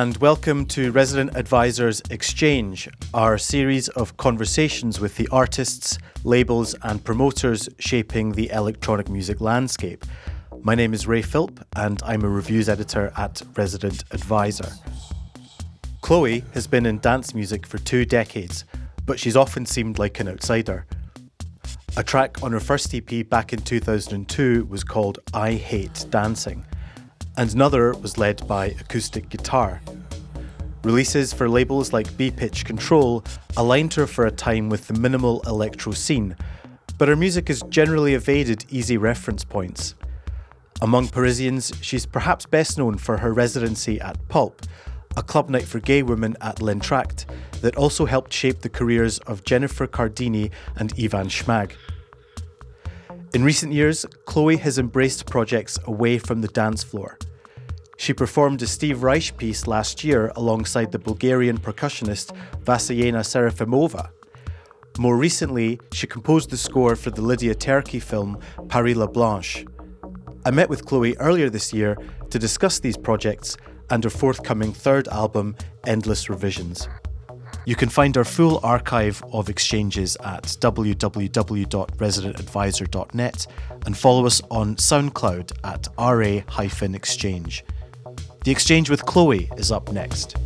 And welcome to Resident Advisors Exchange, our series of conversations with the artists, labels, and promoters shaping the electronic music landscape. My name is Ray Philp, and I'm a reviews editor at Resident Advisor. Chloe has been in dance music for two decades, but she's often seemed like an outsider. A track on her first EP back in 2002 was called I Hate Dancing and another was led by acoustic guitar. Releases for labels like BPitch Control aligned her for a time with the minimal electro scene, but her music has generally evaded easy reference points. Among Parisians, she's perhaps best known for her residency at Pulp, a club night for gay women at L'Entracte that also helped shape the careers of Jennifer Cardini and Ivan Smagghe. In recent years, Chloe has embraced projects away from the dance floor. She performed a Steve Reich piece last year alongside the Bulgarian percussionist Vassilena Serafimova. More recently, she composed the score for the Lidia Terki film Paris La Blanche. I met with Chloe earlier this year to discuss these projects and her forthcoming third album, Endless Revisions. You can find our full archive of exchanges at www.residentadvisor.net and follow us on SoundCloud at ra-exchange. The exchange with Chloe is up next.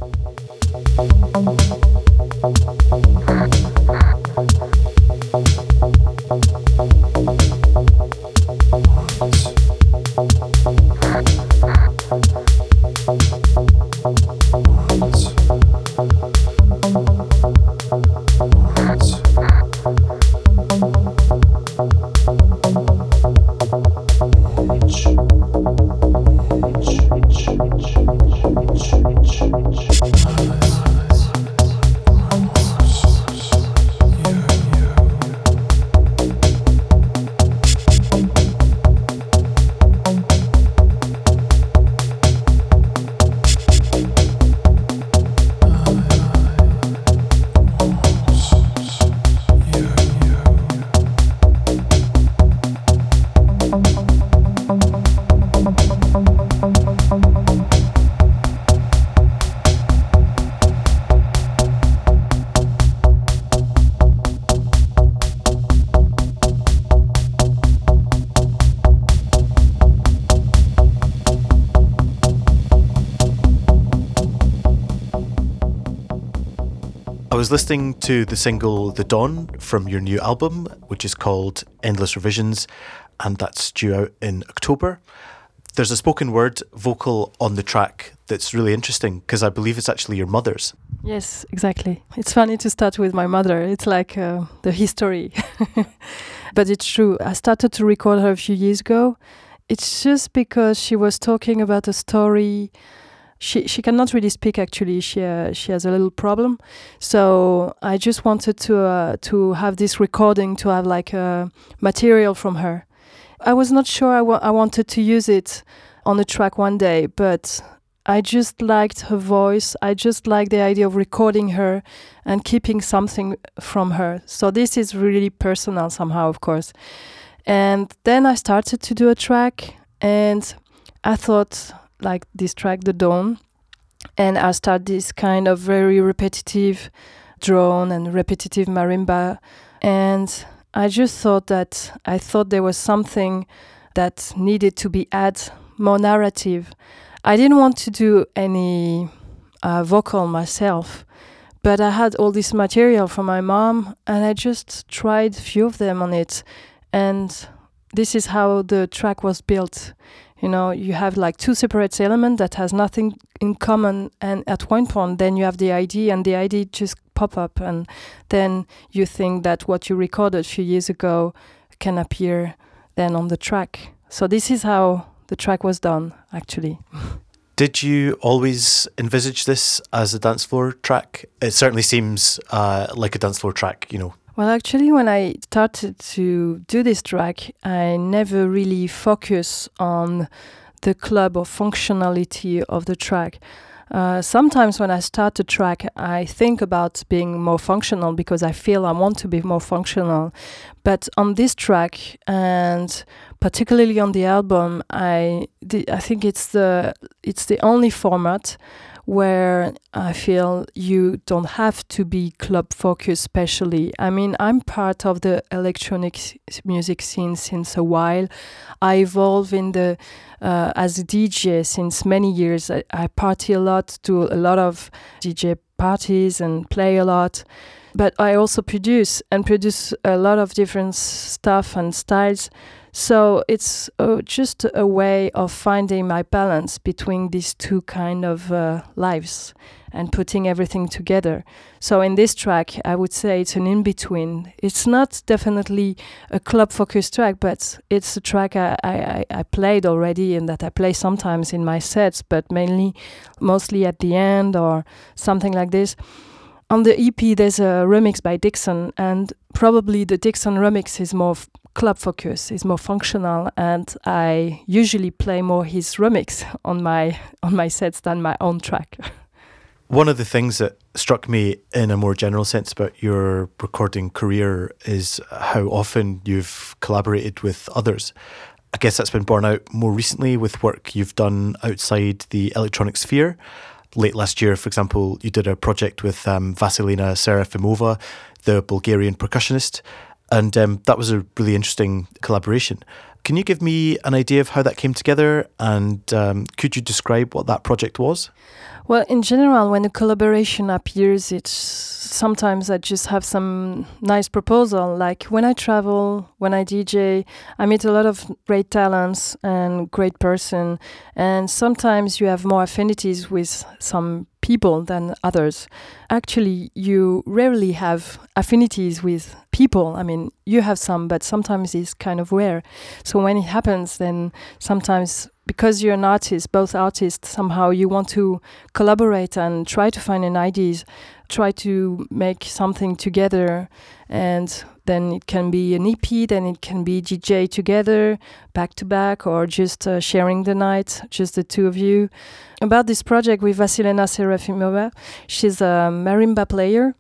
Was listening to the single The Dawn from your new album, which is called Endless Revisions, and that's due out in October. There's a spoken word vocal on the track that's really interesting because I believe it's actually your mother's. Yes, exactly. It's funny to start with my mother. It's like uh, the history. but it's true. I started to record her a few years ago. It's just because she was talking about a story she she cannot really speak actually. She uh, she has a little problem. So i just wanted to uh, to have this recording to have like a material from her. I was not sure I, wa- I wanted to use it on a track one day but i just liked her voice. I just liked the idea of recording her and keeping something from her. So this is really personal somehow of course. And then i started to do a track and i thought like this track, The Dawn, and I start this kind of very repetitive drone and repetitive marimba, and I just thought that I thought there was something that needed to be add more narrative. I didn't want to do any uh, vocal myself, but I had all this material from my mom, and I just tried few of them on it, and this is how the track was built you know you have like two separate elements that has nothing in common and at one point then you have the idea and the idea just pop up and then you think that what you recorded a few years ago can appear then on the track so this is how the track was done actually Did you always envisage this as a dance floor track? It certainly seems uh, like a dance floor track, you know, well, actually, when I started to do this track, I never really focus on the club or functionality of the track. Uh, sometimes when I start a track, I think about being more functional because I feel I want to be more functional. But on this track, and particularly on the album, I I think it's the it's the only format where I feel you don't have to be club focused, especially. I mean, I'm part of the electronic music scene since a while. I evolve in the uh, as a DJ since many years. I, I party a lot, do a lot of DJ parties, and play a lot. But I also produce and produce a lot of different stuff and styles. So it's uh, just a way of finding my balance between these two kind of uh, lives and putting everything together. So in this track, I would say it's an in between. It's not definitely a club focused track, but it's a track I, I, I played already and that I play sometimes in my sets, but mainly, mostly at the end or something like this. On the EP, there's a remix by Dixon, and probably the Dixon remix is more club focus is more functional and I usually play more his remix on my on my sets than my own track. One of the things that struck me in a more general sense about your recording career is how often you've collaborated with others. I guess that's been borne out more recently with work you've done outside the electronic sphere. Late last year, for example, you did a project with um, Vassilena Serafimova, the Bulgarian percussionist, and um, that was a really interesting collaboration. Can you give me an idea of how that came together and um, could you describe what that project was? Well, in general, when a collaboration appears, it's sometimes I just have some nice proposal. Like when I travel, when I DJ, I meet a lot of great talents and great person, and sometimes you have more affinities with some people than others. Actually, you rarely have affinities with people. I mean, you have some, but sometimes it's kind of rare. So when it happens, then sometimes because you're an artist, both artists, somehow you want to collaborate and try to find an ideas, try to make something together, and then it can be an EP, then it can be DJ together, back to back, or just uh, sharing the night, just the two of you. About this project with Vassilena Serafimova, she's a marimba player.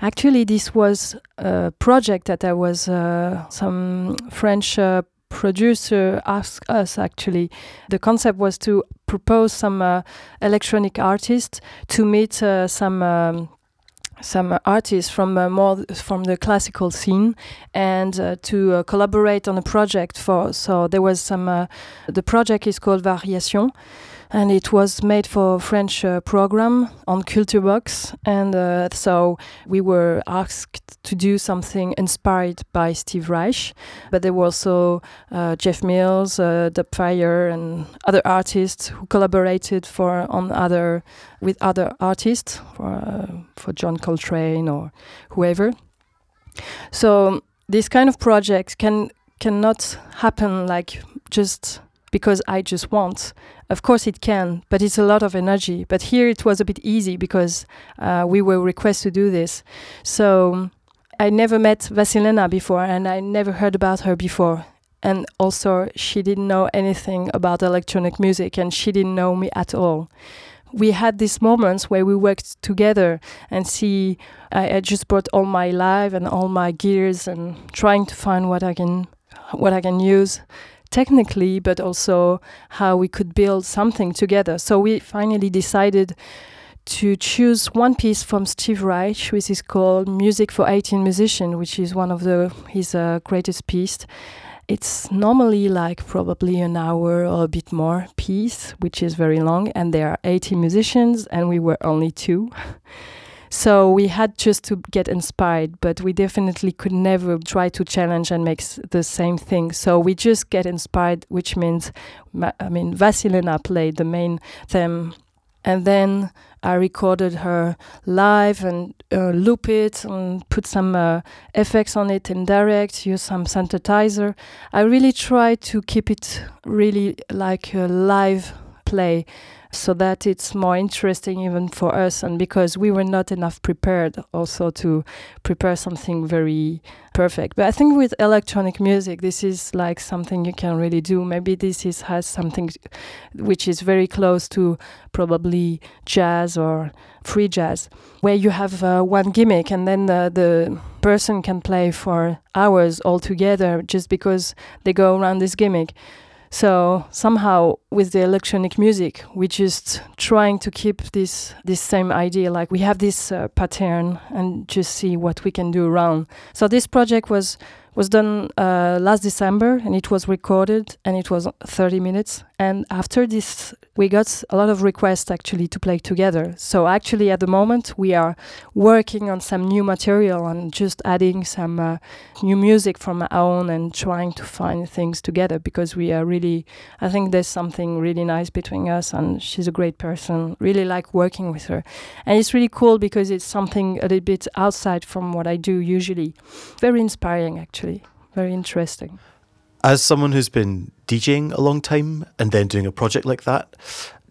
Actually, this was a project that I was uh, some French. Uh, producer asked us actually. The concept was to propose some uh, electronic artists to meet uh, some um, some artists from uh, more from the classical scene and uh, to uh, collaborate on a project for so there was some uh, the project is called variation and it was made for a French uh, program on Culturebox. And uh, so we were asked to do something inspired by Steve Reich, but there were also uh, Jeff Mills, uh, Dubfire, and other artists who collaborated for on other with other artists for uh, for John Coltrane or whoever. So this kind of project can cannot happen like just because I just want. Of course, it can, but it's a lot of energy. But here it was a bit easy because uh, we were requested to do this. So I never met Vassilena before, and I never heard about her before. And also, she didn't know anything about electronic music, and she didn't know me at all. We had these moments where we worked together and see. I, I just brought all my live and all my gears and trying to find what I can, what I can use technically, but also how we could build something together. So we finally decided to choose one piece from Steve Reich, which is called "Music for 18 Musicians," which is one of the his uh, greatest pieces. It's normally like probably an hour or a bit more piece, which is very long, and there are 18 musicians, and we were only two. So we had just to get inspired, but we definitely could never try to challenge and make the same thing. So we just get inspired, which means, I mean, Vassilena played the main theme, and then I recorded her live and uh, loop it and put some uh, effects on it in direct, use some synthesizer. I really try to keep it really like a live play so that it's more interesting even for us and because we were not enough prepared also to prepare something very perfect. But i think with electronic music this is like something you can really do. Maybe this is has something which is very close to probably jazz or free jazz where you have uh, one gimmick and then uh, the person can play for hours all together just because they go around this gimmick so somehow with the electronic music, we just trying to keep this this same idea. Like we have this uh, pattern and just see what we can do around. So this project was was done uh, last December and it was recorded and it was 30 minutes. And after this, we got a lot of requests actually to play together. So actually, at the moment, we are working on some new material and just adding some uh, new music from our own and trying to find things together because we are really, I think there's something really nice between us and she's a great person. Really like working with her. And it's really cool because it's something a little bit outside from what I do usually. Very inspiring, actually. Very interesting. As someone who's been DJing a long time and then doing a project like that,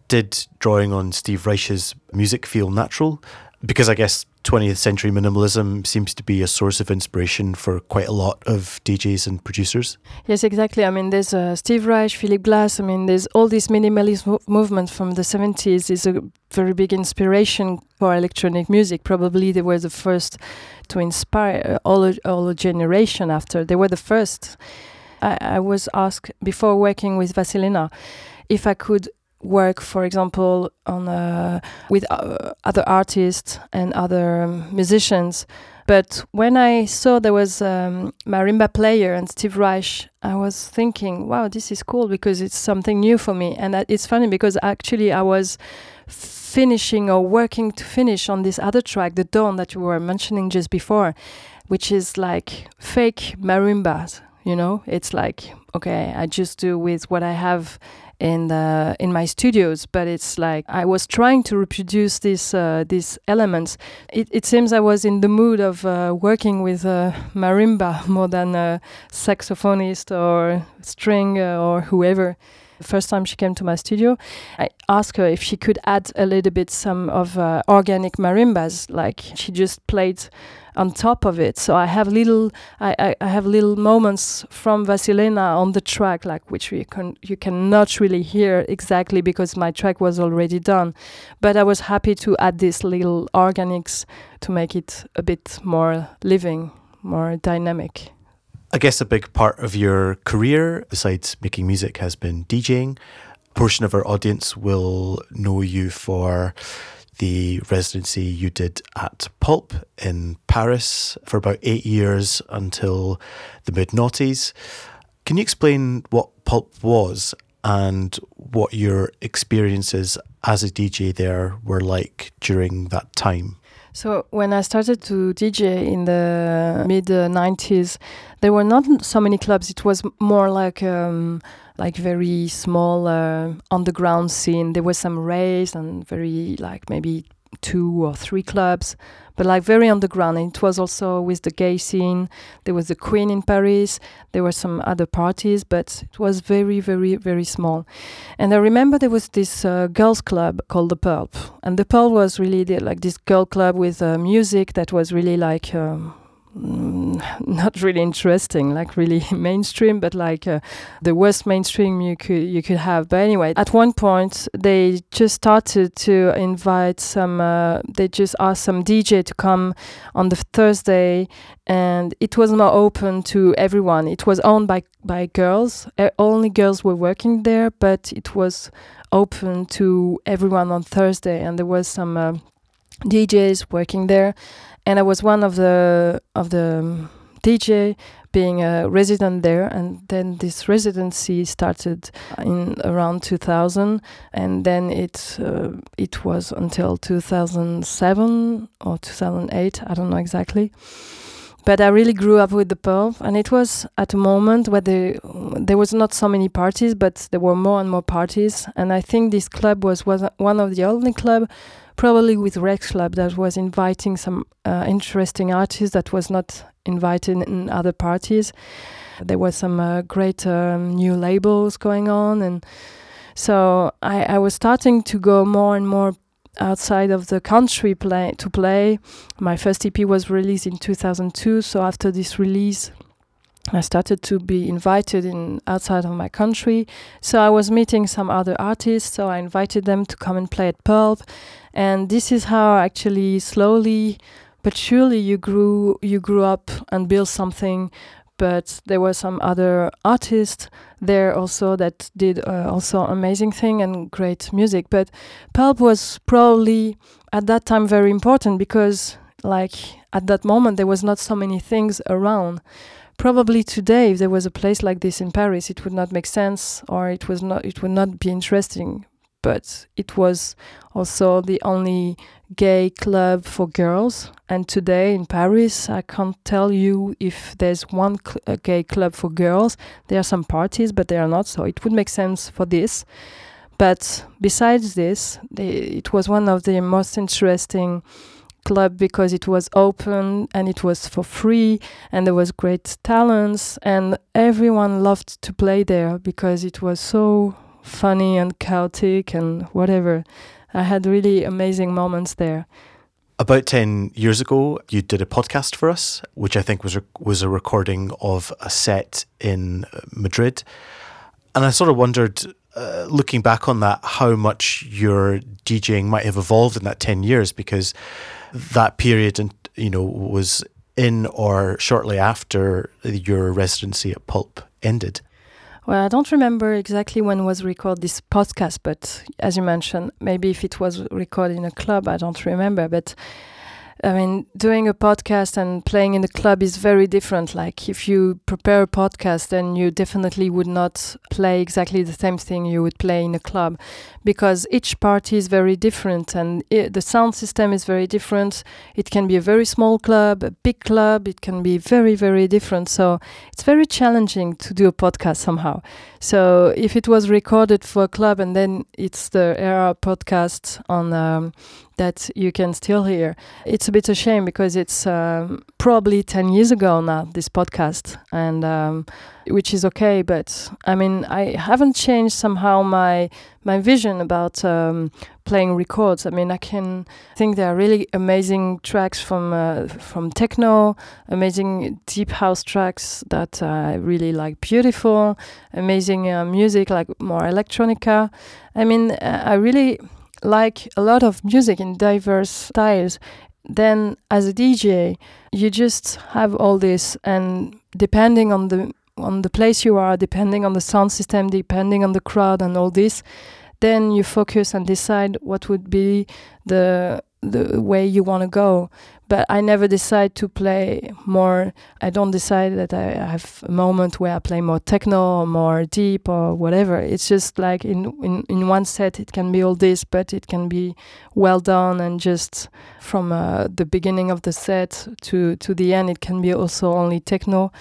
did drawing on Steve Reich's music feel natural? Because I guess 20th century minimalism seems to be a source of inspiration for quite a lot of DJs and producers. Yes, exactly. I mean, there's uh, Steve Reich, Philip Glass. I mean, there's all this minimalist mo- movement from the 70s is a very big inspiration for electronic music. Probably they were the first to inspire all a, all a generation after. They were the first. I, I was asked before working with Vassilena if I could work, for example, on uh, with uh, other artists and other um, musicians. But when I saw there was um, marimba player and Steve Reich, I was thinking, wow, this is cool because it's something new for me. And it's funny because actually I was finishing or working to finish on this other track, The Dawn, that you were mentioning just before, which is like fake marimbas you know? It's like okay i just do with what i have in the in my studios but it's like i was trying to reproduce these uh, these elements it, it seems i was in the mood of uh, working with a marimba more than a saxophonist or string uh, or whoever. First time she came to my studio, I asked her if she could add a little bit some of uh, organic marimbas, like she just played on top of it. So I have little, I, I, I have little moments from Vassilena on the track, like which you can you cannot really hear exactly because my track was already done. But I was happy to add these little organics to make it a bit more living, more dynamic. I guess a big part of your career, besides making music, has been DJing. A portion of our audience will know you for the residency you did at Pulp in Paris for about eight years until the mid noughties. Can you explain what Pulp was and what your experiences as a DJ there were like during that time? So when I started to DJ in the mid uh, 90s, there were not so many clubs. It was more like um, like very small uh, underground scene. There were some raves and very like maybe two or three clubs, but like very underground. And it was also with the gay scene. There was the Queen in Paris. There were some other parties, but it was very, very, very small. And I remember there was this uh, girls' club called the Pulp, and the Pulp was really the, like this girl club with uh, music that was really like. Um, Not really interesting, like really mainstream, but like uh, the worst mainstream you could you could have. But anyway, at one point they just started to invite some. Uh, they just asked some DJ to come on the Thursday, and it was not open to everyone. It was owned by by girls. Uh, only girls were working there, but it was open to everyone on Thursday, and there was some. Uh, DJs working there, and I was one of the of the um, DJ being a resident there. And then this residency started in around 2000 and then it uh, it was until 2007 or 2008 I don't know exactly. But I really grew up with the Pulp, and it was at a moment where there there was not so many parties, but there were more and more parties, and I think this club was was one of the only club probably with Rex Club that was inviting some uh, interesting artists that was not invited in other parties. There were some uh, great um, new labels going on, and So I, I was starting to go more and more outside of the country play to play. My first EP was released in 2002. So after this release, I started to be invited in outside of my country. So I was meeting some other artists. So I invited them to come and play at Pulp, and this is how actually slowly but surely you grew you grew up and built something. But there were some other artists there also that did uh, also amazing thing and great music. But Pulp was probably at that time very important because like at that moment there was not so many things around probably today if there was a place like this in paris it would not make sense or it was not it would not be interesting but it was also the only gay club for girls. And today in paris i can't tell you if there's one cl- gay club for girls. There are some parties but they are not so it would make sense for this. But besides this it was one of the most interesting club because it was open and it was for free and there was great talents and everyone loved to play there because it was so funny and chaotic and whatever. I had really amazing moments there. About 10 years ago you did a podcast for us which i think was was a recording of a set in madrid. And i sort of wondered uh, looking back on that how much your djing might have evolved in that 10 years because that period and you know was in or shortly after your residency at Pulp ended? Well, I don't remember exactly when was recorded this podcast, but as you mentioned, maybe if it was recorded in a club, I don't remember. But I mean, doing a podcast and playing in the club is very different. Like, if you prepare a podcast, then you definitely would not play exactly the same thing you would play in a club because each party is very different and it, the sound system is very different. It can be a very small club, a big club, it can be very, very different. So, it's very challenging to do a podcast somehow. So, if it was recorded for a club and then it's the RA podcast on um, that you can still hear. It's a bit a shame because it's um, probably 10 years ago now, this podcast, and um, which is okay. But I mean, I haven't changed somehow my my vision about um, playing records. I mean, I can think there are really amazing tracks from uh, from techno, amazing deep house tracks that I really like, beautiful, amazing uh, music like more electronica. I mean, uh, I really like a lot of music in diverse styles then as a DJ you just have all this and depending on the on the place you are depending on the sound system depending on the crowd and all this then you focus and decide what would be the the way you want to go but I never decide to play more. I don't decide that I have a moment where I play more techno or more deep or whatever. It's just like in, in, in one set it can be all this, but it can be well done and just from uh, the beginning of the set to, to the end it can be also only techno.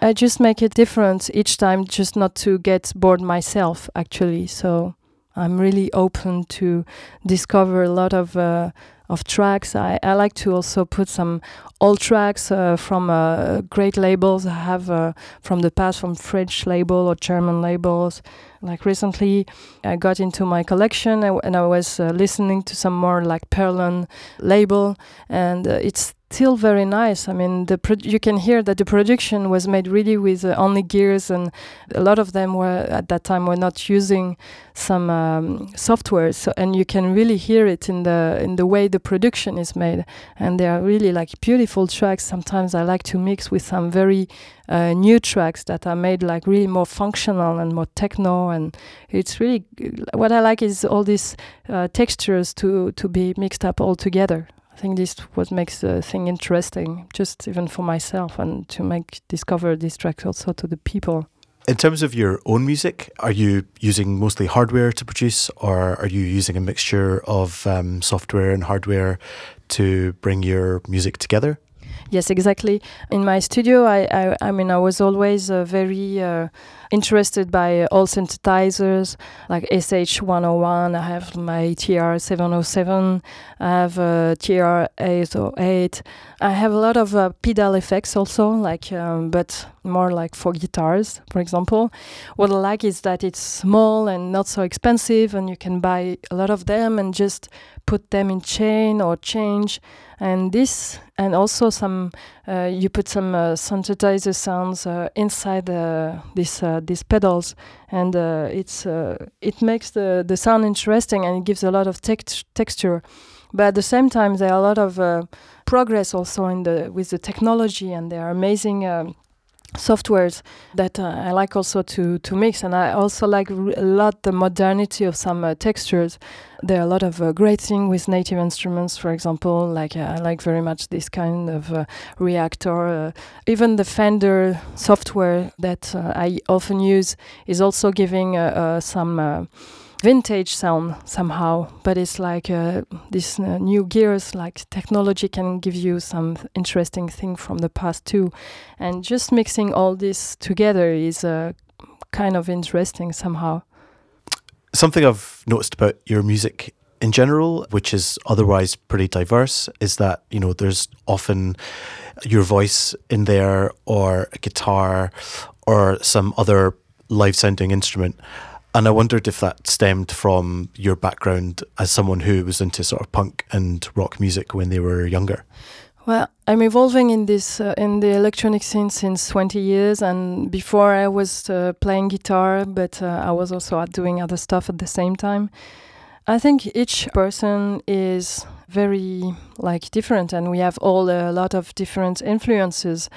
I just make it different each time, just not to get bored myself actually. So I'm really open to discover a lot of uh, of tracks. I, I like to also put some old tracks uh, from uh, great labels I have uh, from the past, from French label or German labels. Like recently, I got into my collection and I was uh, listening to some more like Perlon label, and uh, it's still very nice. I mean, the you can hear that the production was made really with uh, only gears, and a lot of them were at that time were not using some um, software. So, and you can really hear it in the in the way the production is made, and they are really like beautiful tracks. Sometimes I like to mix with some very uh, new tracks that are made like really more functional and more techno, and it's really what I like is all these uh, textures to to be mixed up all together. I think this what makes the thing interesting, just even for myself, and to make discover these tracks also to the people. In terms of your own music, are you using mostly hardware to produce, or are you using a mixture of um, software and hardware to bring your music together? Yes, exactly. In my studio, I I, I mean, I was always uh, very uh, interested by all synthesizers like SH101. I have my TR707. I have uh, TR808. I have a lot of uh, pedal effects also, like, um, but more like for guitars, for example. What I like is that it's small and not so expensive, and you can buy a lot of them and just put them in chain or change. And this, and also some, uh, you put some uh, synthesizer sounds uh, inside these uh, these pedals, and uh, it's uh, it makes the the sound interesting and it gives a lot of text texture. But at the same time, there are a lot of progress also in the with the technology, and there are amazing. Um, softwares that uh, I like also to to mix, and I also like a lot the modernity of some uh, textures. There are a lot of uh, great things with native instruments, for example. Like uh, I like very much this kind of uh, Reaktor. Uh, even the Fender software that I often use is also giving some vintage sound somehow, but it's like uh, this uh, new gears, like technology can give you some interesting thing from the past too, and just mixing all this together is uh, kind of interesting somehow. Something I've noticed about your music in general, which is otherwise pretty diverse, is that you know there's often your voice in there, or a guitar, or some other live sounding instrument. And I wondered if that stemmed from your background as someone who was into sort of punk and rock music when they were younger. Well, I'm evolving in this uh, in the electronic scene since 20 years, and before I was uh, playing guitar, but uh, I was also doing other stuff at the same time. I think each person is very like different, and we have all a lot of different influences.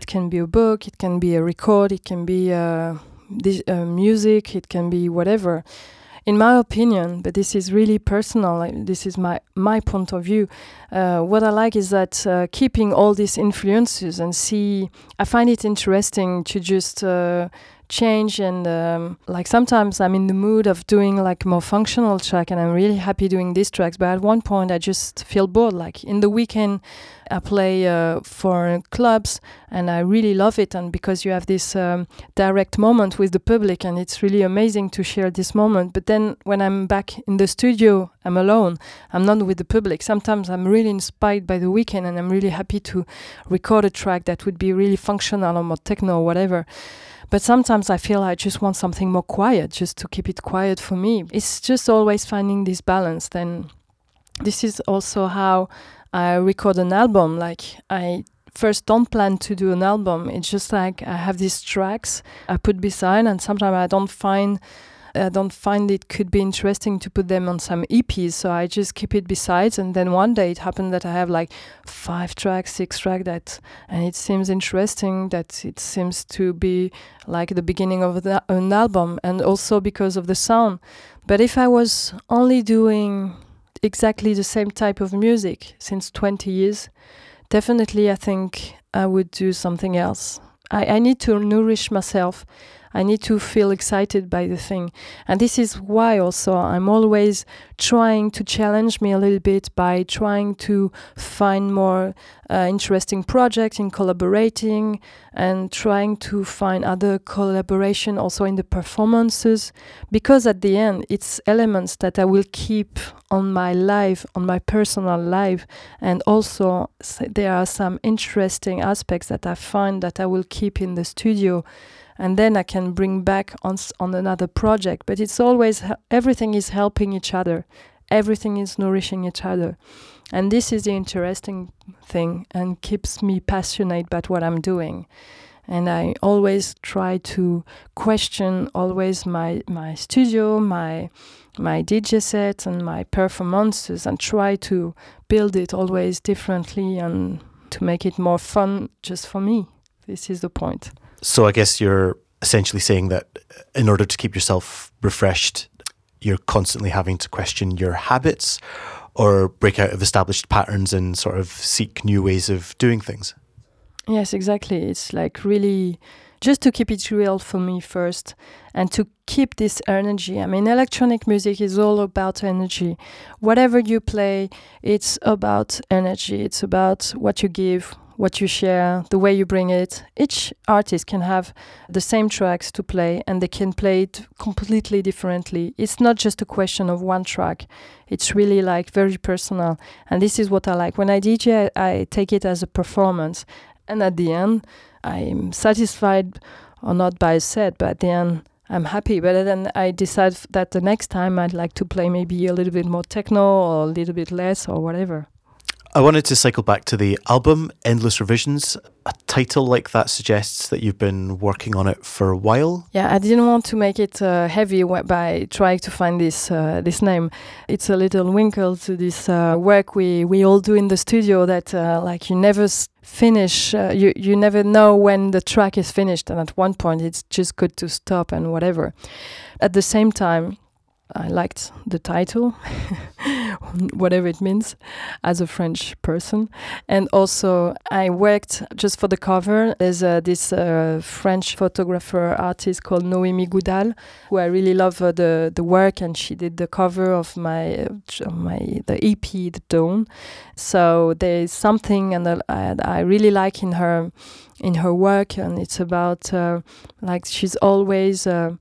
It can be a book, it can be a record, it can be a uh, this, uh, music, it can be whatever. In my opinion, but this is really personal. This is my my point of view. Uh, what I like is that uh, keeping all these influences and see. I find it interesting to just uh, change and um, like sometimes I'm in the mood of doing like more functional track and I'm really happy doing these tracks but at one point I just feel bored. Like in the weekend I play uh, for clubs and I really love it and because you have this um, direct moment with the public and it's really amazing to share this moment but then when I'm back in the studio I'm alone I'm not with the public. Sometimes I'm really inspired by the weekend and I'm really happy to record a track that would be really functional or more techno or whatever but sometimes I feel I just want something more quiet, just to keep it quiet for me. It's just always finding this balance. Then this is also how I record an album. Like I first don't plan to do an album. It's just like I have these tracks I put beside, and sometimes I don't find I don't find it could be interesting to put them on some EPs, so I just keep it besides. And then one day it happened that I have like five tracks, six tracks that, and it seems interesting that it seems to be like the beginning of the, an album, and also because of the sound. But if I was only doing exactly the same type of music since 20 years, definitely I think I would do something else. I, I need to nourish myself I need to feel excited by the thing. And this is why also I'm always trying to challenge me a little bit by trying to find more uh, interesting projects in collaborating and trying to find other collaboration also in the performances. Because at the end it's elements that I will keep on my life on my personal life. And also there are some interesting aspects that I find that I will keep in the studio and then I can bring back on on another project. But it's always everything is helping each other, everything is nourishing each other, and this is the interesting thing and keeps me passionate about what I'm doing. And I always try to question always my my studio, my my DJ set and my performances, and try to build it always differently and to make it more fun just for me. This is the point. So I guess you're essentially saying that in order to keep yourself refreshed, you're constantly having to question your habits or break out of established patterns and sort of seek new ways of doing things. Yes, exactly. It's like really just to keep it real for me first and to keep this energy. I mean, electronic music is all about energy. Whatever you play, it's about energy. It's about what you give, what you share, the way you bring it. Each artist can have the same tracks to play and they can play it completely differently. It's not just a question of one track, it's really like very personal. And this is what I like. When I DJ, I take it as a performance. And at the end, I'm satisfied or not by a set, but at the end I'm happy. But then I decide that the next time I'd like to play maybe a little bit more techno or a little bit less or whatever. I wanted to cycle back to the album Endless Revisions. A title like that suggests that you've been working on it for a while. Yeah, I didn't want to make it uh, heavy by trying to find this uh, this name. It's a little winkle to this uh, work we we all do in the studio that uh, like you never finish. Uh, you you never know when the track is finished, and at one point it's just good to stop and whatever. At the same time, I liked the title, whatever it means, as a French person. And also, I worked just for the cover. There's uh, this uh, French photographer artist called Noémie Goudal, who I really love uh, the the work, and she did the cover of my uh, my the EP, The Dawn. So there's something, and I, I really like in her in her work, and it's about uh, like she's always uh, uh,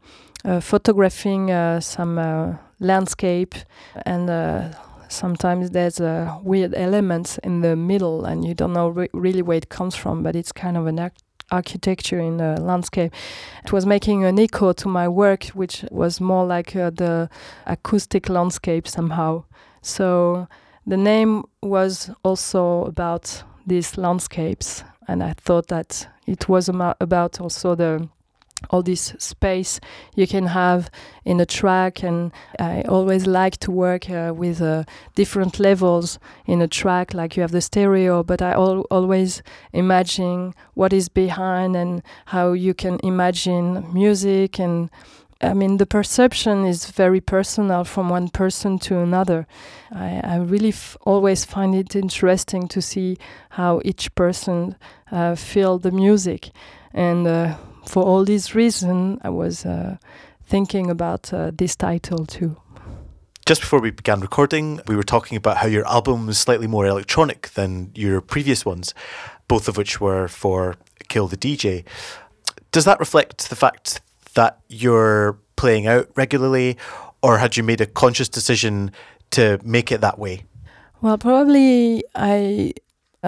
photographing uh, some uh, landscape and sometimes there's a weird element in the middle and you don't know re really where it comes from but it's kind of an architecture in the landscape. It was making an echo to my work which was more like uh, the acoustic landscape somehow. So the name was also about these landscapes and i thought that it was about also the all this space you can have in a track. And i always like to work uh, with uh, different levels in a track like you have the stereo but i al- always imagine what is behind and how you can imagine music. And I mean, the perception is very personal from one person to another. I, I really f- always find it interesting to see how each person uh, feel the music, and uh, for all these reasons, I was uh, thinking about uh, this title too. Just before we began recording, we were talking about how your album was slightly more electronic than your previous ones, both of which were for Kill the DJ. Does that reflect the fact that you're playing out regularly, or had you made a conscious decision to make it that way? Well, probably I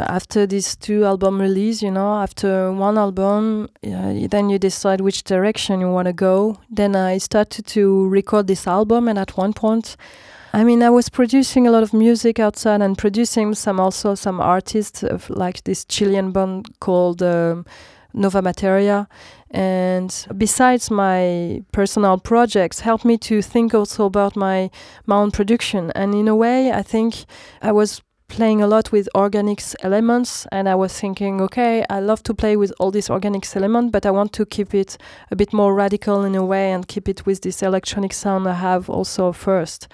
after these two album release you know after one album uh, then you decide which direction you want to go. Then i started to record this album and at one point i mean i was producing a lot of music outside and producing some also some artists of like this chilean band called um, nova materia. And besides my personal projects helped me to think also about my my own production. And in a way i think i was playing a lot with organics elements and I was thinking, okay, I love to play with all these organics elements, but I want to keep it a bit more radical in a way and keep it with this electronic sound I have also first.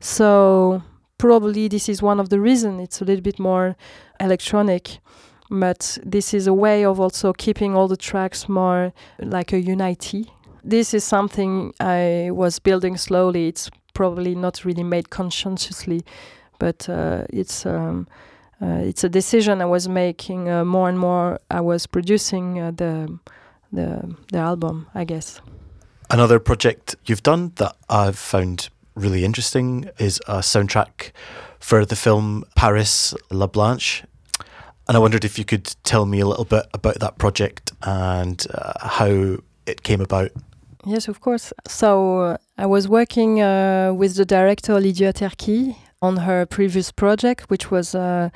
So probably this is one of the reasons it's a little bit more electronic. But this is a way of also keeping all the tracks more like a unity. This is something I was building slowly. It's probably not really made consciously but uh, it's um, uh, it's a decision I was making uh, more and more. I was producing the the the album, I guess. Another project you've done that I've found really interesting is a soundtrack for the film Paris La Blanche. And I wondered if you could tell me a little bit about that project and uh, how it came about. Yes, of course. So uh, I was working uh, with the director Lidia Terki, on her previous project, which was uh,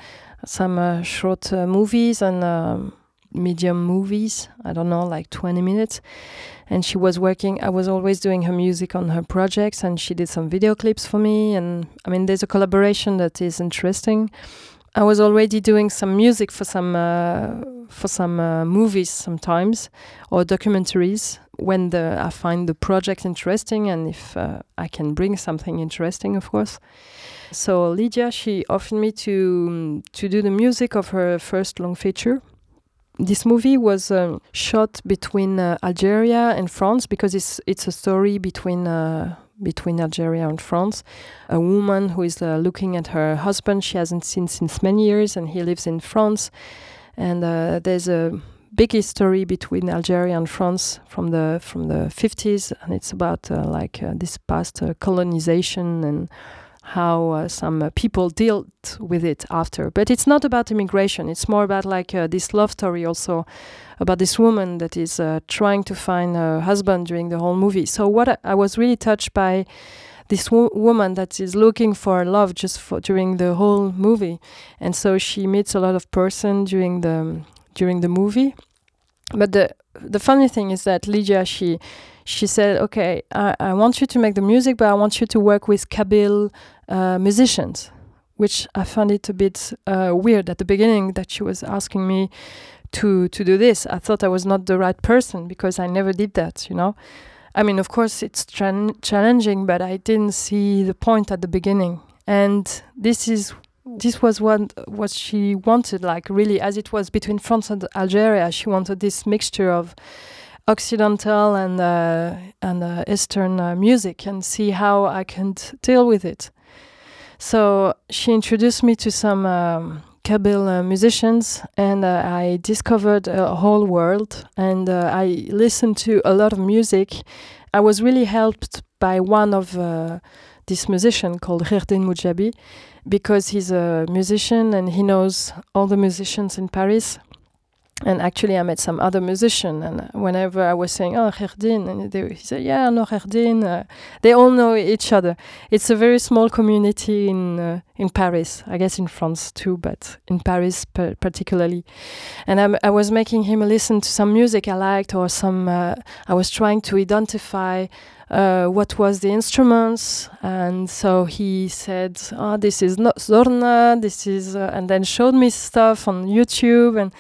some uh, short uh, movies and um, medium movies. I don't know, like 20 minutes. And she was working, I was always doing her music on her projects, and she did some video clips for me. And I mean, there's a collaboration that is interesting. I was already doing some music for some uh, for some uh, movies sometimes or documentaries when the I find the project interesting and if uh, I can bring something interesting, of course. So Lidia, she offered me to to do the music of her first long feature. This movie was uh, shot between uh, Algeria and France because it's it's a story between uh, between Algeria and France. A woman who is uh, looking at her husband she hasn't seen since many years, and he lives in France. And uh, there's a big history between Algeria and France from the from the 50s, and it's about uh, like this past colonization and how uh, some uh, people dealt with it after. But it's not about immigration. It's more about like uh, this love story also about this woman that is uh, trying to find a husband during the whole movie. So what I, I was really touched by this wo- woman that is looking for love just for during the whole movie, and so she meets a lot of person during the during the movie. But the the funny thing is that Lidia she she said, "Okay, I, I want you to make the music, but I want you to work with Kabyle uh, musicians." Which I found it a bit uh, weird at the beginning that she was asking me to to do this. I thought I was not the right person because I never did that, you know. I mean, of course, it's challenging, but I didn't see the point at the beginning. And this is this was what what she wanted, like really, as it was between France and Algeria. She wanted this mixture of Occidental and uh, and uh, Eastern uh, music, and see how I can deal with it. So she introduced me to some um, Kabyle uh, musicians, and uh, I discovered a whole world. And uh, I listened to a lot of music. I was really helped by one of this musician called Gherdine Mujabi, because he's a musician and he knows all the musicians in Paris and actually I met some other musician and whenever I was saying oh Gherdine and they, he said yeah no Gherdine uh, they all know each other. It's a very small community in uh, in Paris I guess in France too but in Paris particularly. And i was making him listen to some music I liked or some uh, I was trying to identify uh, what was the instruments. And so he said oh this is not Zorna this is uh, and then showed me stuff on YouTube and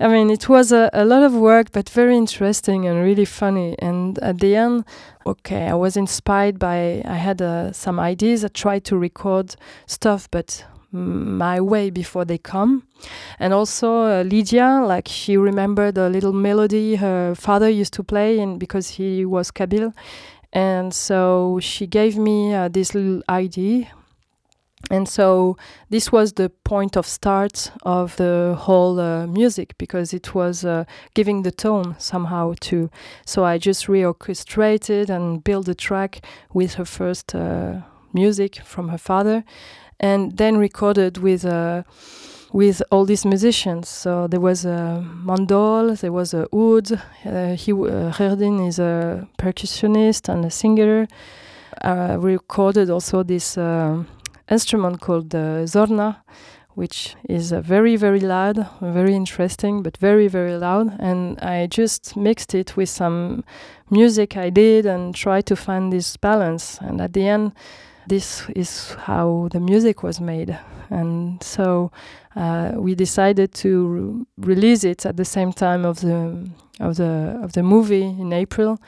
I mean, it was a, a lot of work, but very interesting and really funny. And at the end, okay, I was inspired by, I had uh, some ideas. I tried to record stuff, but my way before they come. And also uh, Lidia, like she remembered a little melody her father used to play, and because he was Kabyle. And so she gave me uh, this little idea and so this was the point of start of the whole uh, music because it was uh, giving the tone somehow to so i just reorchestrated and built the track with her first uh, music from her father and then recorded with uh, with all these musicians. So there was a mandol there was a oud uh, he uh, is a percussionist and a singer. I recorded also this uh, instrument called the Zorna, which is very, very loud, very interesting, but very, very loud. And I just mixed it with some music I did and tried to find this balance. And at the end, this is how the music was made. And so uh, we decided to re- release it at the same time of the of the of the movie in April.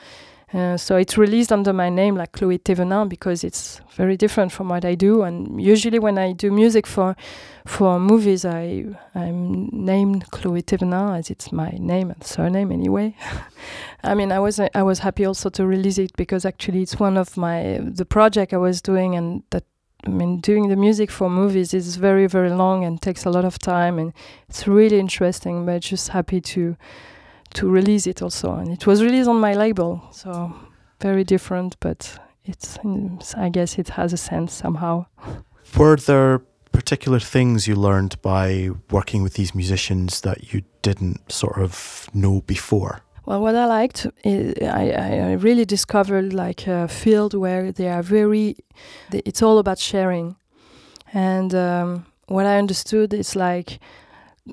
Uh, so it's released under my name, like Chloé Thévenin, because it's very different from what I do. And usually, when I do music for for movies, I I'm named Chloé Thévenin as it's my name and surname anyway. I mean, I was I was happy also to release it because actually it's one of my the project I was doing, and that I mean, doing the music for movies is very very long and takes a lot of time, and it's really interesting. But just happy to to release it also, and it was released on my label, so very different, but it's I guess it has a sense somehow. Were there particular things you learned by working with these musicians that you didn't sort of know before? Well, what I liked, is I, I really discovered like a field where they are very, it's all about sharing. And um, what I understood is like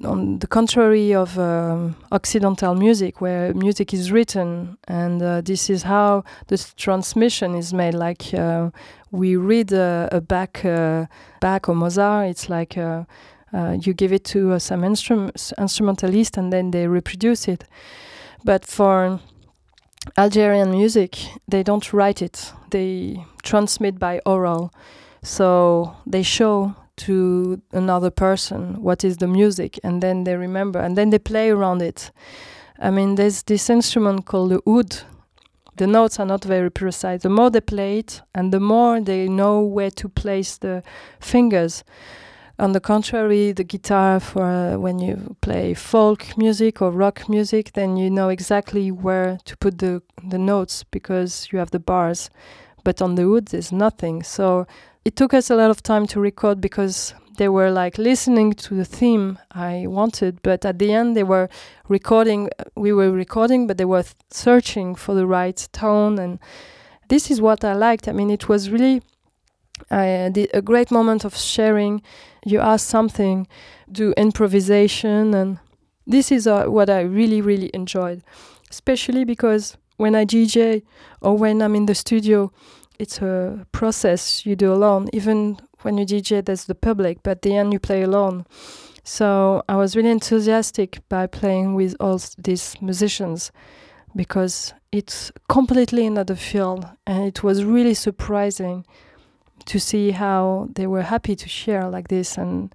on the contrary of um, Occidental music, where music is written, and uh, this is how the transmission is made. Like uh, we read uh, a Bach, uh, Bach or Mozart, it's like uh, uh, you give it to some instrum- instrumentalist, and then they reproduce it. But for Algerian music, they don't write it; they transmit by oral. So they show to another person what is the music and then they remember and then they play around it. I mean there's this instrument called the oud. The notes are not very precise. The more they play it and the more they know where to place the fingers. On the contrary the guitar for uh, when you play folk music or rock music then you know exactly where to put the the notes because you have the bars but on the oud there's nothing. So it took us a lot of time to record because they were like listening to the theme I wanted, but at the end they were recording. We were recording, but they were th- searching for the right tone, and this is what I liked. I mean, it was really uh, a great moment of sharing. You ask something, do improvisation, and this is uh, what I really, really enjoyed, especially because when I DJ or when I'm in the studio, it's a process you do alone. Even when you DJ, there's the public, but the end you play alone. So I was really enthusiastic by playing with all these musicians because it's completely another field, and it was really surprising to see how they were happy to share like this and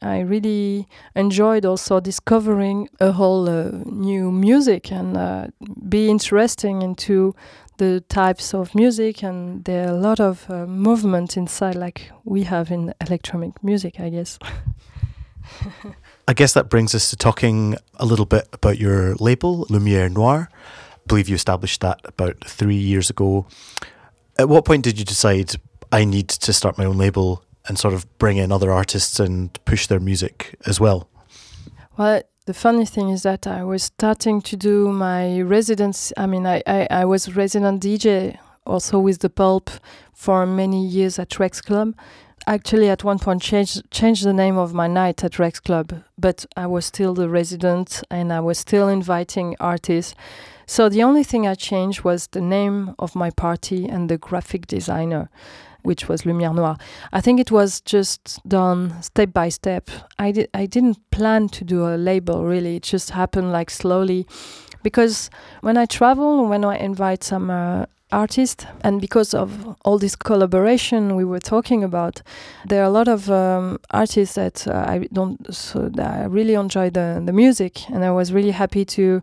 I really enjoyed also discovering a whole uh, new music and uh, be interesting into the types of music and there are a lot of uh, movement inside like we have in electronic music I guess. I guess that brings us to talking a little bit about your label Lumiere Noire. I believe you established that about 3 years ago. At what point did you decide I need to start my own label and sort of bring in other artists and push their music as well? Well, the funny thing is that I was starting to do my residence. I mean, I, I, I was resident DJ also with the Pulp for many years at Rex Club. Actually, at one point, changed changed the name of my night at Rex Club, but I was still the resident and I was still inviting artists. So the only thing I changed was the name of my party and the graphic designer which was Lumière Noire. I think it was just done step by step. I did I didn't plan to do a label really. It just happened like slowly, because when I travel, when I invite some uh, artists, and because of all this collaboration we were talking about, there are a lot of um, artists that uh, I don't so I really enjoy the the music, and I was really happy to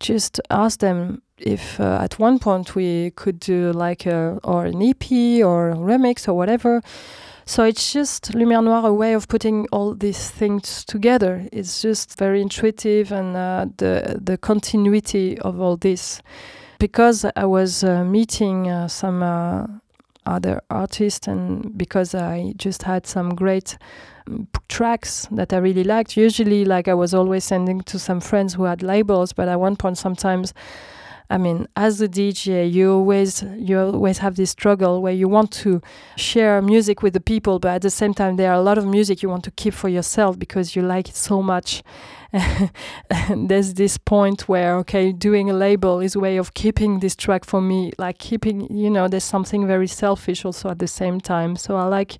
just ask them if uh, at one point we could do like a, or an EP or remix or whatever. So it's just Lumière Noire, a way of putting all these things together. It's just very intuitive and uh, the the continuity of all this. Because I was uh, meeting uh, some uh, other artists and because I just had some great um, tracks that I really liked. Usually, like I was always sending to some friends who had labels, but at one point, sometimes I mean, as a DJ, you always you always have this struggle where you want to share music with the people, but at the same time, there are a lot of music you want to keep for yourself because you like it so much. there's this point where okay, doing a label is a way of keeping this track for me, like keeping you know, there's something very selfish also at the same time. So I like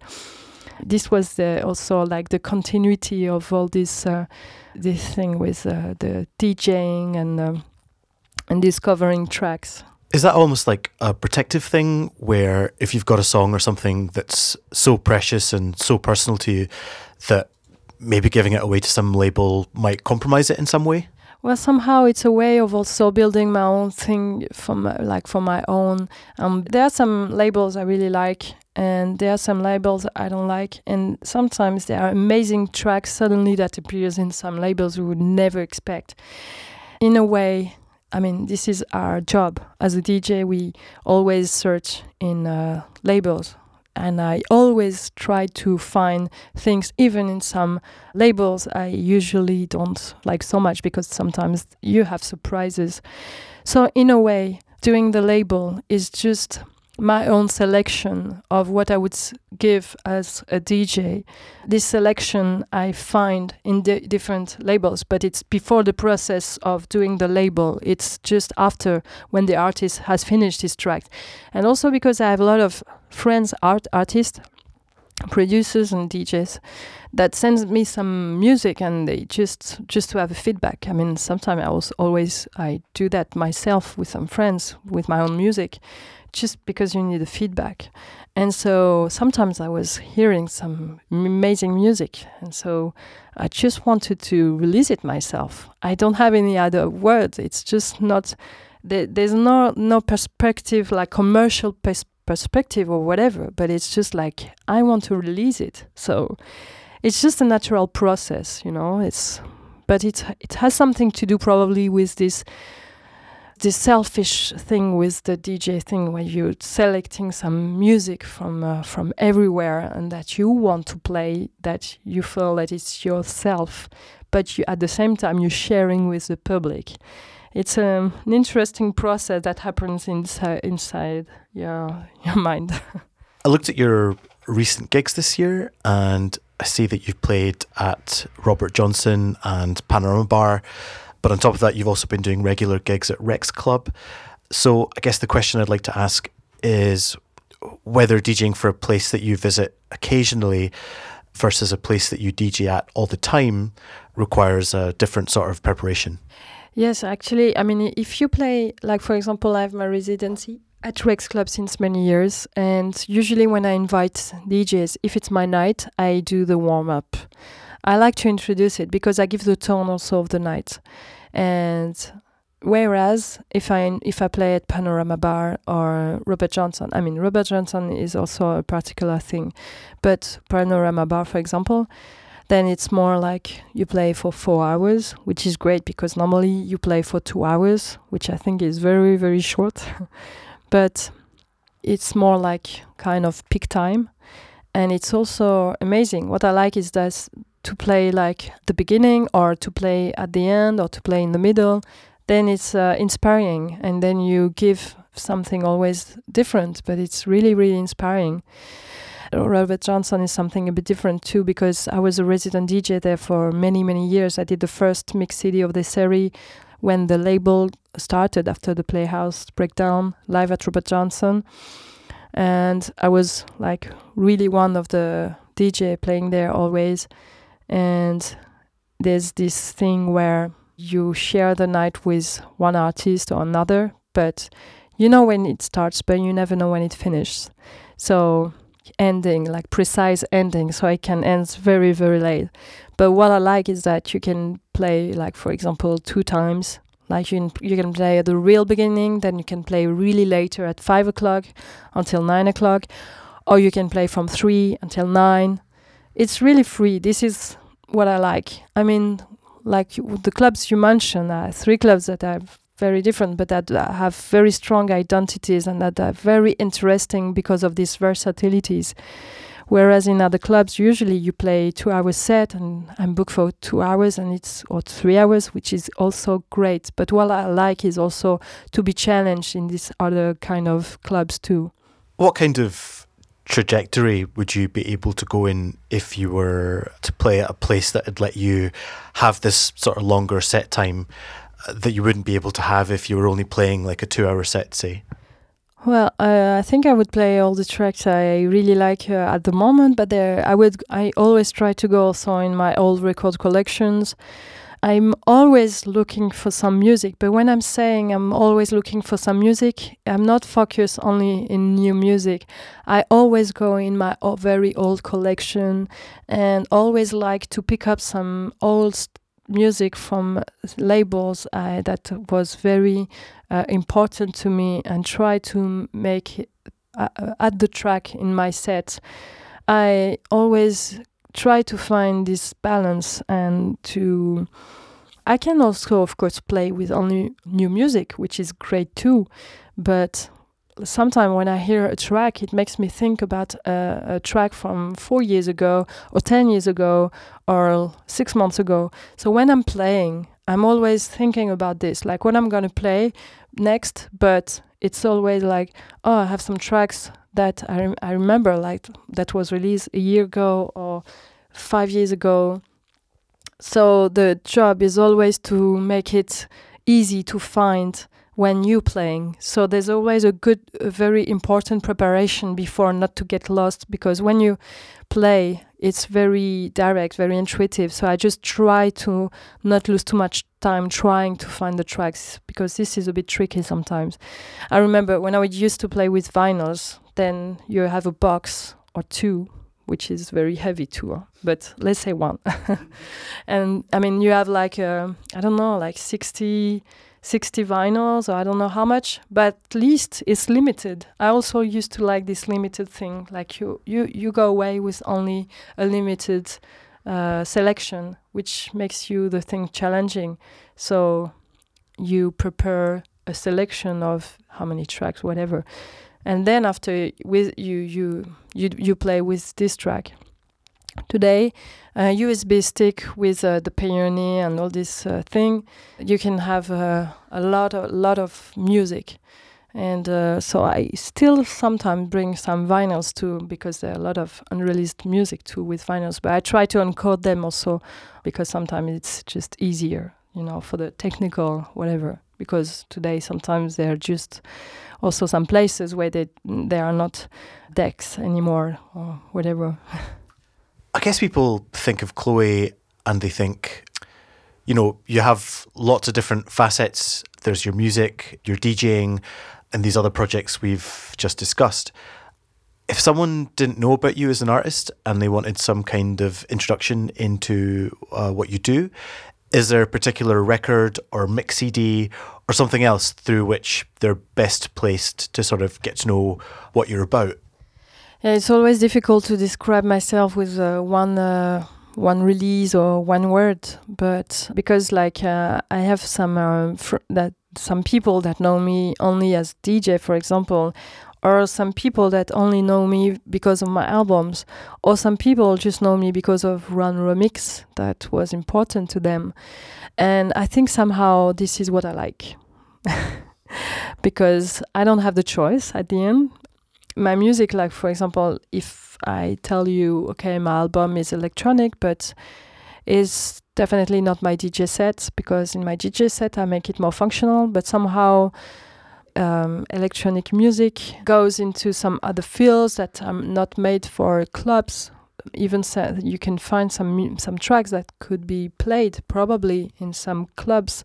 this was the, also like the continuity of all this uh, this thing with uh, the DJing and. Um, and discovering tracks. Is that almost like a protective thing where if you've got a song or something that's so precious and so personal to you that maybe giving it away to some label might compromise it in some way? Well, somehow it's a way of also building my own thing from like for my own. Um, there are some labels I really like, and there are some labels I don't like. And sometimes there are amazing tracks suddenly that appears in some labels we would never expect. In a way, I mean, this is our job as a DJ. We always search in uh, labels, and I always try to find things, even in some labels I usually don't like so much because sometimes you have surprises. So, in a way, doing the label is just my own selection of what I would give as a DJ. This selection I find in di different labels, but it's before the process of doing the label. It's just after when the artist has finished his track. And also because I have a lot of friends, art artists, producers and DJs that sends me some music and they just just to have a feedback. I mean, sometimes I was always I do that myself with some friends with my own music just because you need the feedback. And so sometimes I was hearing some amazing music, and so I just wanted to release it myself. I don't have any other words. It's just not there, there's no no perspective like commercial pers- perspective or whatever. But it's just like I want to release it. So it's just a natural process, you know. It's but it it has something to do probably with this this selfish thing with the DJ thing where you're selecting some music from uh, from everywhere and that you want to play that you feel that it's yourself but you at the same time you're sharing with the public it's um, an interesting process that happens inside inside your your mind I looked at your recent gigs this year and I see that you've played at Robert Johnson and Panorama Bar but on top of that, you've also been doing regular gigs at Rex Club. So I guess the question I'd like to ask is whether DJing for a place that you visit occasionally versus a place that you DJ at all the time requires a different sort of preparation. Yes, actually, I mean, if you play, like for example, I have my residency at Rex Club since many years, and usually when I invite DJs, if it's my night, I do the warm up. I like to introduce it because I give the tone also of the night. And whereas if I if I play at Panorama Bar or Robert Johnson, I mean Robert Johnson is also a particular thing, but Panorama Bar, for example, then it's more like you play for four hours, which is great because normally you play for two hours, which I think is very very short, but it's more like kind of peak time, and it's also amazing. What I like is that to play like the beginning or to play at the end or to play in the middle, then it's uh, inspiring. And then you give something always different, but it's really, really inspiring. Robert Johnson is something a bit different too because I was a resident DJ there for many, many years. I did the first mix CD of the series when the label started after the Playhouse breakdown live at Robert Johnson. And I was like really one of the DJ playing there always and there's this thing where you share the night with one artist or another, but you know when it starts, but you never know when it finishes. So ending, like precise ending, so I can end very, very late. But what I like is that you can play, like for example, two times. Like you, you can play at the real beginning, then you can play really later at five o'clock until nine o'clock, or you can play from three until nine, it's really free. This is what I like. I mean, like the clubs you mentioned, uh, three clubs that are very different, but that uh, have very strong identities and that are very interesting because of these versatilities. Whereas in other clubs, usually you play two hours set and I'm booked for two hours and it's or three hours, which is also great. But what I like is also to be challenged in these other kind of clubs too. What kind of trajectory would you be able to go in if you were to play at a place that would let you have this sort of longer set time that you wouldn't be able to have if you were only playing like a two hour set, say? Well, uh, I think I would play all the tracks I really like uh, at the moment, but there I would I always try to go also in my old record collections I'm always looking for some music, but when I'm saying I'm always looking for some music, I'm not focused only in new music. I always go in my very old collection and always like to pick up some old music from labels uh, that was very uh, important to me and try to make uh, uh, add the track in my set. I always try to find this balance and to I can also of course play with only new music which is great too but sometimes when I hear a track it makes me think about a, a track from 4 years ago or 10 years ago or 6 months ago so when I'm playing I'm always thinking about this like what I'm going to play next but it's always like oh I have some tracks that I, rem I remember like that was released a year ago or five years ago. So the job is always to make it easy to find when you playing. So there's always a good, a very important preparation before not to get lost because when you play, it's very direct, very intuitive. So I just try to not lose too much time trying to find the tracks because this is a bit tricky sometimes. I remember when I used to play with vinyls, then you have a box or two which is very heavy too but let's say one and i mean you have like uh, i don't know like 60 60 vinyls or i don't know how much but at least it's limited. I also used to like this limited thing like you you you go away with only a limited uh, selection which makes you the thing challenging. So you prepare a selection of how many tracks, whatever, and then after with you you you you play with this track. Today, a USB stick with uh, the Pioneer and all this uh, thing, you can have uh, a lot of lot of music, and uh, so I still sometimes bring some vinyls too because there are a lot of unreleased music too with vinyls. But I try to encode them also because sometimes it's just easier, you know, for the technical whatever. Because today sometimes there are just also some places where they there are not decks anymore or whatever. I guess people think of Chloe and they think, you know, you have lots of different facets. There's your music, your DJing, and these other projects we've just discussed. If someone didn't know about you as an artist and they wanted some kind of introduction into uh, what you do, is there a particular record or mix CD or something else through which they're best placed to sort of get to know what you're about? Yeah, it's always difficult to describe myself with uh, one uh, one release or one word, but because like uh, I have some uh, that some people that know me only as DJ, for example, or some people that only know me because of my albums, or some people just know me because of Run Remix that was important to them, and I think somehow this is what I like. because I don't have the choice at the end my music like for example if i tell you okay my album is electronic but is definitely not my dj set because in my dj set i make it more functional but somehow um, electronic music goes into some other fields that are not made for clubs. Even so you can find some some tracks that could be played probably in some clubs.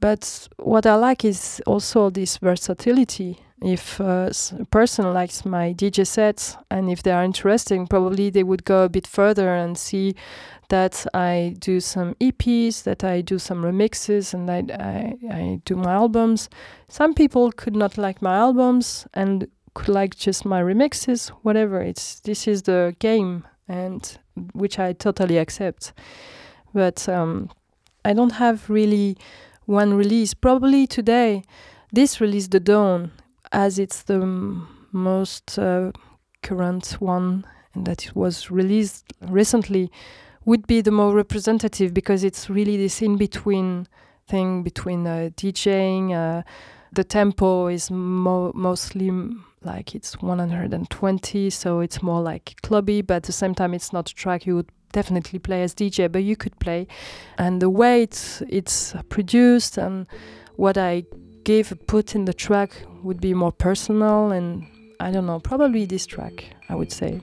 But what i like is also this versatility if uh, a person likes my DJ sets and if they are interesting, probably they would go a bit further and see that I do some EPs, that I do some remixes, and I, I, I do my albums. Some people could not like my albums and could like just my remixes, whatever. It's this is the game, and which I totally accept. But um, I don't have really one release. Probably today, this release, The Dawn, as it's the most uh, current one and that it was released recently, would be the more representative because it's really this in between thing between uh, DJing. Uh, the tempo is mo- mostly like it's 120, so it's more like clubby, but at the same time, it's not a track you would definitely play as DJ, but you could play. And the way it's, it's produced and what I give put in the track would be more personal and I don't know, probably this track, I would say.